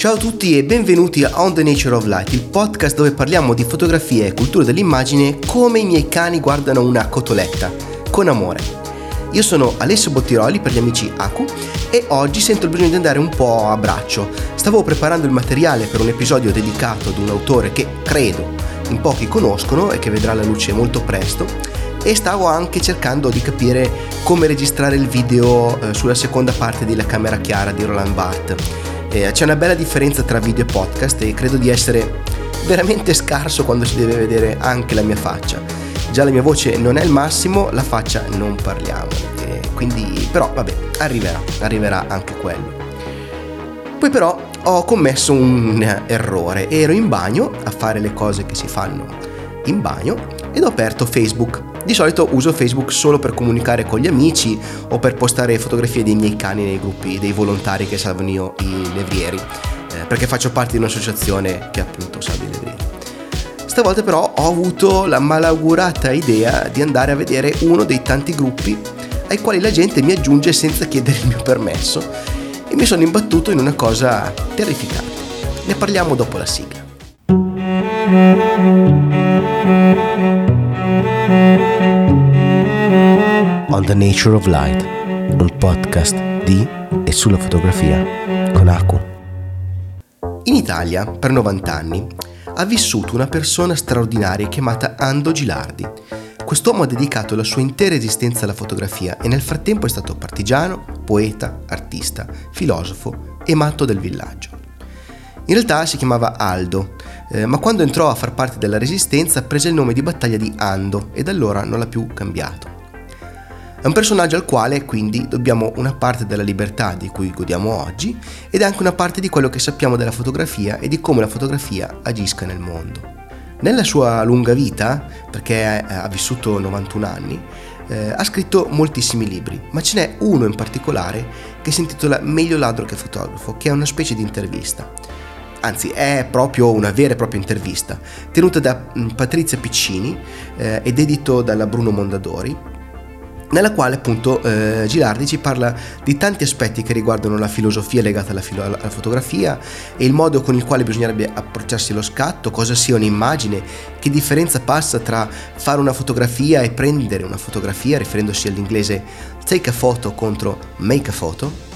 Ciao a tutti e benvenuti a On the Nature of Light, il podcast dove parliamo di fotografia e cultura dell'immagine come i miei cani guardano una cotoletta, con amore. Io sono Alessio Bottiroli per gli amici Aku e oggi sento il bisogno di andare un po' a braccio. Stavo preparando il materiale per un episodio dedicato ad un autore che credo in pochi conoscono e che vedrà la luce molto presto e stavo anche cercando di capire come registrare il video eh, sulla seconda parte di La Camera Chiara di Roland Barthes eh, c'è una bella differenza tra video e podcast e credo di essere veramente scarso quando si deve vedere anche la mia faccia. Già la mia voce non è il massimo, la faccia non parliamo. Eh, quindi, però, vabbè, arriverà, arriverà anche quello. Poi però ho commesso un errore. Ero in bagno a fare le cose che si fanno in bagno ed ho aperto Facebook di solito uso Facebook solo per comunicare con gli amici o per postare fotografie dei miei cani nei gruppi dei volontari che salvano i levrieri, eh, perché faccio parte di un'associazione che appunto salva i levrieri. Stavolta però ho avuto la malaugurata idea di andare a vedere uno dei tanti gruppi ai quali la gente mi aggiunge senza chiedere il mio permesso e mi sono imbattuto in una cosa terrificante. Ne parliamo dopo la sigla. On the Nature of Light, un podcast di e sulla fotografia con Aku. In Italia, per 90 anni, ha vissuto una persona straordinaria chiamata Ando Gilardi. Quest'uomo ha dedicato la sua intera esistenza alla fotografia e nel frattempo è stato partigiano, poeta, artista, filosofo e matto del villaggio. In realtà si chiamava Aldo, eh, ma quando entrò a far parte della resistenza prese il nome di battaglia di Ando e da allora non l'ha più cambiato. È un personaggio al quale quindi dobbiamo una parte della libertà di cui godiamo oggi ed anche una parte di quello che sappiamo della fotografia e di come la fotografia agisca nel mondo. Nella sua lunga vita, perché ha vissuto 91 anni, eh, ha scritto moltissimi libri, ma ce n'è uno in particolare che si intitola Meglio ladro che fotografo, che è una specie di intervista. Anzi, è proprio una vera e propria intervista, tenuta da mm, Patrizia Piccini eh, ed edito dalla Bruno Mondadori, nella quale appunto eh, Gilardi ci parla di tanti aspetti che riguardano la filosofia legata alla, filo- alla, fotografia e il modo con il quale bisognerebbe approcciarsi allo scatto, cosa sia un'immagine, che differenza passa tra fare una fotografia e prendere una fotografia, riferendosi all'inglese take a photo contro make a photo.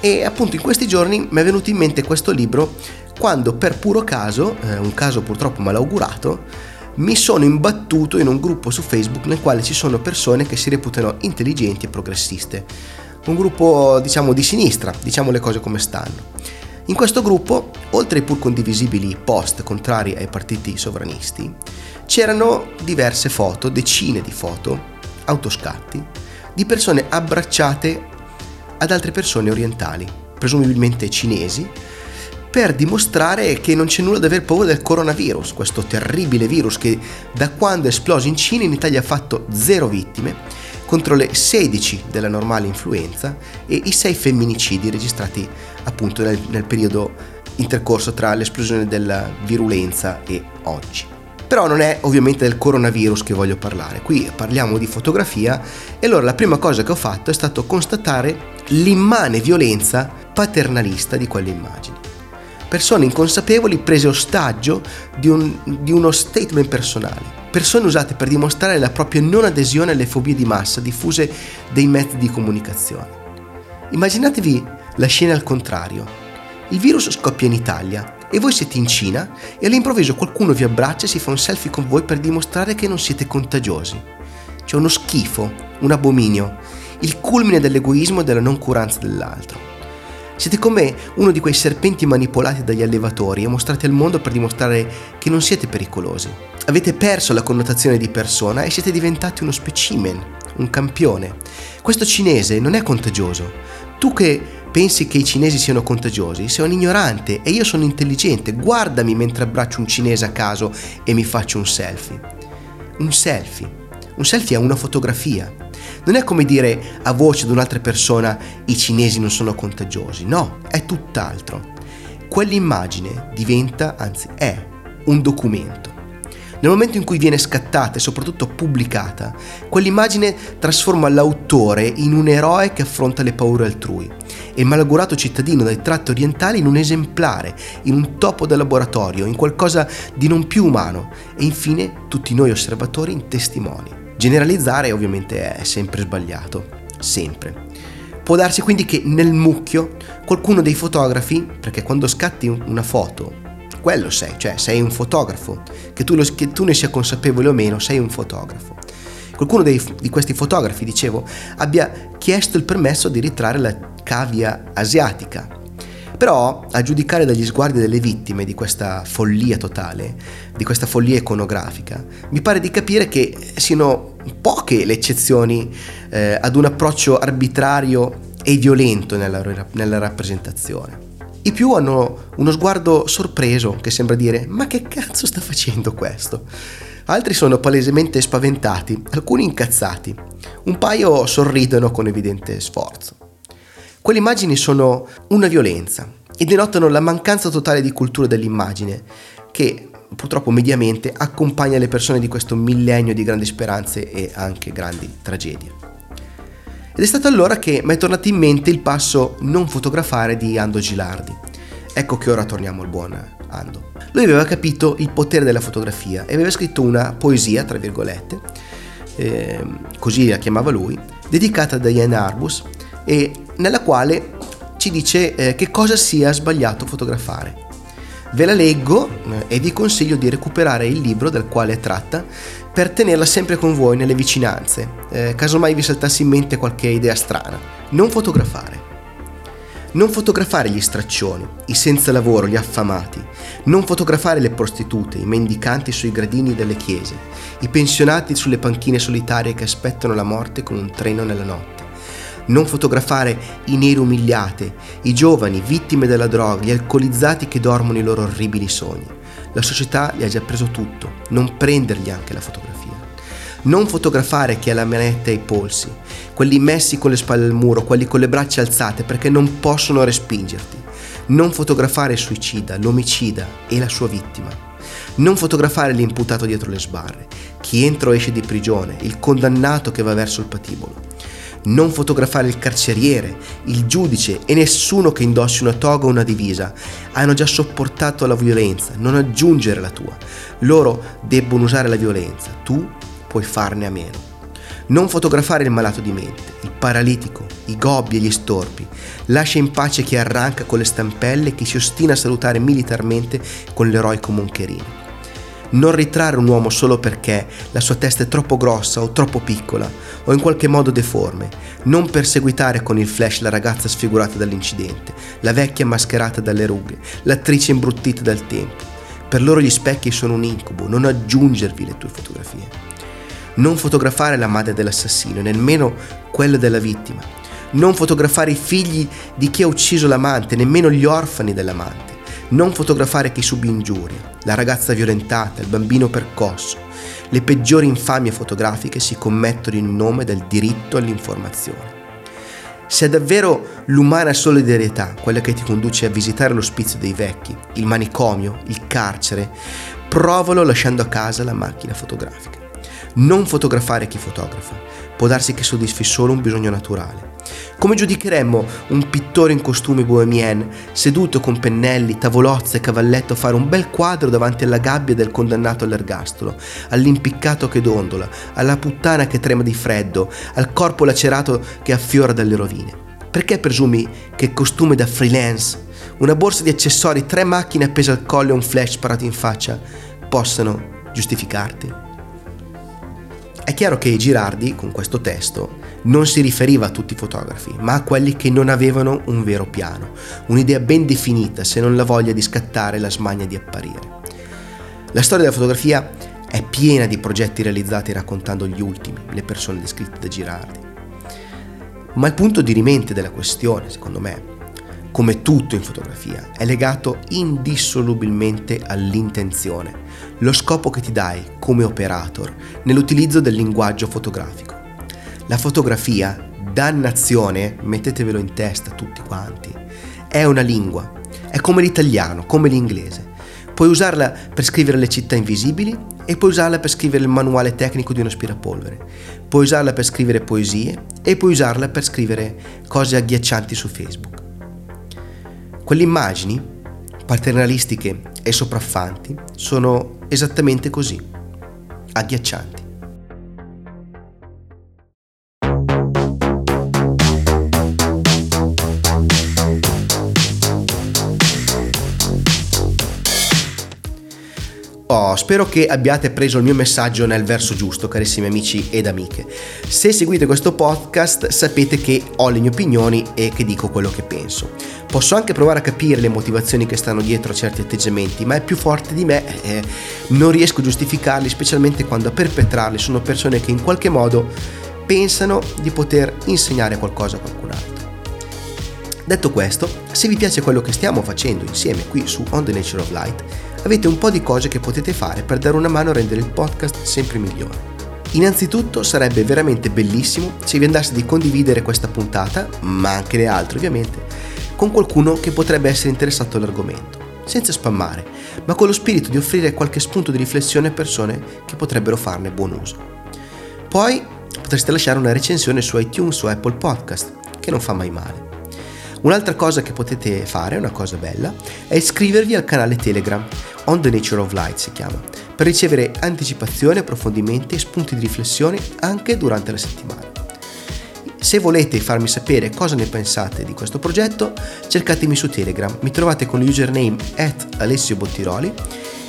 E appunto in questi giorni mi è venuto in mente questo libro quando per puro caso, eh, un caso purtroppo malaugurato, mi sono imbattuto in un gruppo su Facebook nel quale ci sono persone che si reputano intelligenti e progressiste. Un gruppo, diciamo, di sinistra, diciamo le cose come stanno. In questo gruppo, oltre ai pur condivisibili post contrari ai partiti sovranisti, c'erano diverse foto, decine di foto, autoscatti, di persone abbracciate ad altre persone orientali, presumibilmente cinesi, per dimostrare che non c'è nulla da aver paura del coronavirus, questo terribile virus che da quando è esploso in Cina in Italia ha fatto zero vittime contro le 16 della normale influenza e i 6 femminicidi registrati appunto nel, nel periodo intercorso tra l'esplosione della virulenza e oggi. Però non è ovviamente del coronavirus che voglio parlare, qui parliamo di fotografia e allora la prima cosa che ho fatto è stato constatare l'immane violenza paternalista di quelle immagini persone inconsapevoli prese ostaggio di, un, di uno statement personale, persone usate per dimostrare la propria non adesione alle fobie di massa diffuse dei mezzi di comunicazione. Immaginatevi la scena al contrario. Il virus scoppia in Italia e voi siete in Cina e all'improvviso qualcuno vi abbraccia e si fa un selfie con voi per dimostrare che non siete contagiosi. C'è uno schifo, un abominio, il culmine dell'egoismo e della noncuranza dell'altro. Siete come uno di quei serpenti manipolati dagli allevatori e mostrati al mondo per dimostrare che non siete pericolosi. Avete perso la connotazione di persona e siete diventati uno specimen, un campione. Questo cinese non è contagioso. Tu che pensi che i cinesi siano contagiosi, sei un ignorante e io sono intelligente. Guardami mentre abbraccio un cinese a caso e mi faccio un selfie. Un selfie. Un selfie è una fotografia. Non è come dire a voce di un'altra persona i cinesi non sono contagiosi, no, è tutt'altro. Quell'immagine diventa, anzi è, un documento. Nel momento in cui viene scattata e soprattutto pubblicata, quell'immagine trasforma l'autore in un eroe che affronta le paure altrui e il malaugurato cittadino dai tratti orientali in un esemplare, in un topo da laboratorio, in qualcosa di non più umano e infine tutti noi osservatori in testimoni. Generalizzare ovviamente è sempre sbagliato, sempre. Può darsi quindi che nel mucchio qualcuno dei fotografi, perché quando scatti una foto, quello sei, cioè sei un fotografo, che tu, lo, che tu ne sia consapevole o meno, sei un fotografo. Qualcuno dei, di questi fotografi, dicevo, abbia chiesto il permesso di ritrarre la cavia asiatica. Però, a giudicare dagli sguardi delle vittime di questa follia totale, di questa follia iconografica, mi pare di capire che siano poche le eccezioni eh, ad un approccio arbitrario e violento nella, nella rappresentazione. I più hanno uno sguardo sorpreso che sembra dire ma che cazzo sta facendo questo? Altri sono palesemente spaventati, alcuni incazzati, un paio sorridono con evidente sforzo. Quelle immagini sono una violenza e denotano la mancanza totale di cultura dell'immagine che purtroppo mediamente accompagna le persone di questo millennio di grandi speranze e anche grandi tragedie. Ed è stato allora che mi è tornato in mente il passo non fotografare di Ando Gilardi. Ecco che ora torniamo al buon Ando. Lui aveva capito il potere della fotografia e aveva scritto una poesia, tra virgolette, eh, così la chiamava lui, dedicata a Diane Arbus e nella quale ci dice eh, che cosa sia sbagliato fotografare. Ve la leggo eh, e vi consiglio di recuperare il libro dal quale è tratta per tenerla sempre con voi nelle vicinanze, eh, casomai vi saltasse in mente qualche idea strana. Non fotografare. Non fotografare gli straccioni, i senza lavoro, gli affamati. Non fotografare le prostitute, i mendicanti sui gradini delle chiese, i pensionati sulle panchine solitarie che aspettano la morte con un treno nella notte non fotografare i neri umiliate, i giovani vittime della droga, gli alcolizzati che dormono i loro orribili sogni. La società gli ha già preso tutto, non prendergli anche la fotografia. Non fotografare chi ha la manetta ai polsi, quelli messi con le spalle al muro, quelli con le braccia alzate perché non possono respingerti. Non fotografare il suicida, l'omicida e la sua vittima. Non fotografare l'imputato dietro le sbarre, chi entra o esce di prigione, il condannato che va verso il patibolo non fotografare il carceriere, il giudice e nessuno che indossi una toga o una divisa. Hanno già sopportato la violenza, non aggiungere la tua. Loro debbono usare la violenza, tu puoi farne a meno. Non fotografare il malato di mente, il paralitico, i gobbi e gli storpi. Lascia in pace chi arranca con le stampelle e chi si ostina a salutare militarmente con l'eroico moncherino non ritrarre un uomo solo perché la sua testa è troppo grossa o troppo piccola o in qualche modo deforme, non perseguitare con il flash la ragazza sfigurata dall'incidente, la vecchia mascherata dalle rughe, l'attrice imbruttita dal tempo. Per loro gli specchi sono un incubo, non aggiungervi le tue fotografie. Non fotografare la madre dell'assassino, nemmeno quella della vittima. Non fotografare i figli di chi ha ucciso l'amante, nemmeno gli orfani dell'amante non fotografare chi subì ingiuria, la ragazza violentata, il bambino percosso. Le peggiori infamie fotografiche si commettono in nome del diritto all'informazione. Se è davvero l'umana solidarietà quella che ti conduce a visitare l'ospizio dei vecchi, il manicomio, il carcere, provalo lasciando a casa la macchina fotografica. Non fotografare chi fotografa, può darsi che soddisfi solo un bisogno naturale. Come giudicheremmo un pittore in costume bohemien, seduto con pennelli, tavolozze e cavalletto a fare un bel quadro davanti alla gabbia del condannato all'ergastolo, all'impiccato che dondola, alla puttana che trema di freddo, al corpo lacerato che affiora dalle rovine? Perché presumi che costume da freelance, una borsa di accessori, tre macchine appese al collo e un flash sparato in faccia possano giustificarti? È chiaro che Girardi, con questo testo, non si riferiva a tutti i fotografi, ma a quelli che non avevano un vero piano, un'idea ben definita se non la voglia di scattare la smania di apparire. La storia della fotografia è piena di progetti realizzati raccontando gli ultimi, le persone descritte da Girardi. Ma il punto di rimente della questione, secondo me, come tutto in fotografia, è legato indissolubilmente all'intenzione, lo scopo che ti dai come operator nell'utilizzo del linguaggio fotografico. La fotografia, dannazione, mettetevelo in testa tutti quanti, è una lingua, è come l'italiano, come l'inglese. Puoi usarla per scrivere le città invisibili e puoi usarla per scrivere il manuale tecnico di uno aspirapolvere. Puoi usarla per scrivere poesie e puoi usarla per scrivere cose agghiaccianti su Facebook. Quelle immagini, paternalistiche e sopraffanti, sono esattamente così, agghiaccianti. Oh, spero che abbiate preso il mio messaggio nel verso giusto, carissimi amici ed amiche. Se seguite questo podcast sapete che ho le mie opinioni e che dico quello che penso. Posso anche provare a capire le motivazioni che stanno dietro a certi atteggiamenti, ma è più forte di me, eh, non riesco a giustificarli, specialmente quando a perpetrarli sono persone che in qualche modo pensano di poter insegnare qualcosa a qualcun altro. Detto questo, se vi piace quello che stiamo facendo insieme qui su On the Nature of Light, avete un po' di cose che potete fare per dare una mano a rendere il podcast sempre migliore. Innanzitutto sarebbe veramente bellissimo se vi andasse di condividere questa puntata, ma anche le altre ovviamente, con qualcuno che potrebbe essere interessato all'argomento, senza spammare, ma con lo spirito di offrire qualche spunto di riflessione a persone che potrebbero farne buon uso. Poi potreste lasciare una recensione su iTunes o Apple Podcast, che non fa mai male. Un'altra cosa che potete fare, una cosa bella, è iscrivervi al canale Telegram, On the Nature of Light si chiama, per ricevere anticipazioni, approfondimenti e spunti di riflessione anche durante la settimana. Se volete farmi sapere cosa ne pensate di questo progetto, cercatemi su Telegram, mi trovate con l'username at Alessio Bottiroli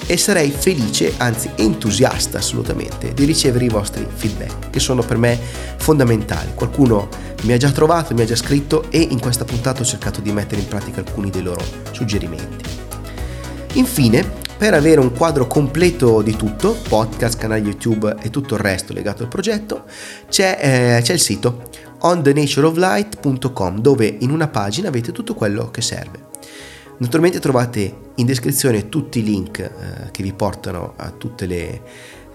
e sarei felice, anzi entusiasta assolutamente, di ricevere i vostri feedback, che sono per me fondamentali. Qualcuno mi ha già trovato, mi ha già scritto e in questa puntata ho cercato di mettere in pratica alcuni dei loro suggerimenti. Infine, per avere un quadro completo di tutto, podcast, canale YouTube e tutto il resto legato al progetto, c'è, eh, c'è il sito onthenatureoflight.com dove in una pagina avete tutto quello che serve. Naturalmente trovate in descrizione tutti i link eh, che vi portano a tutte le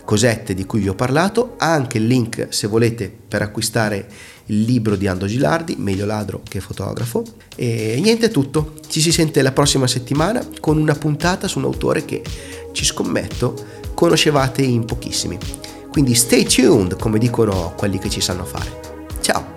cosette di cui vi ho parlato, anche il link se volete per acquistare il libro di Ando Gilardi, meglio ladro che fotografo. E niente è tutto, ci si sente la prossima settimana con una puntata su un autore che ci scommetto conoscevate in pochissimi. Quindi stay tuned, come dicono quelli che ci sanno fare. Ciao!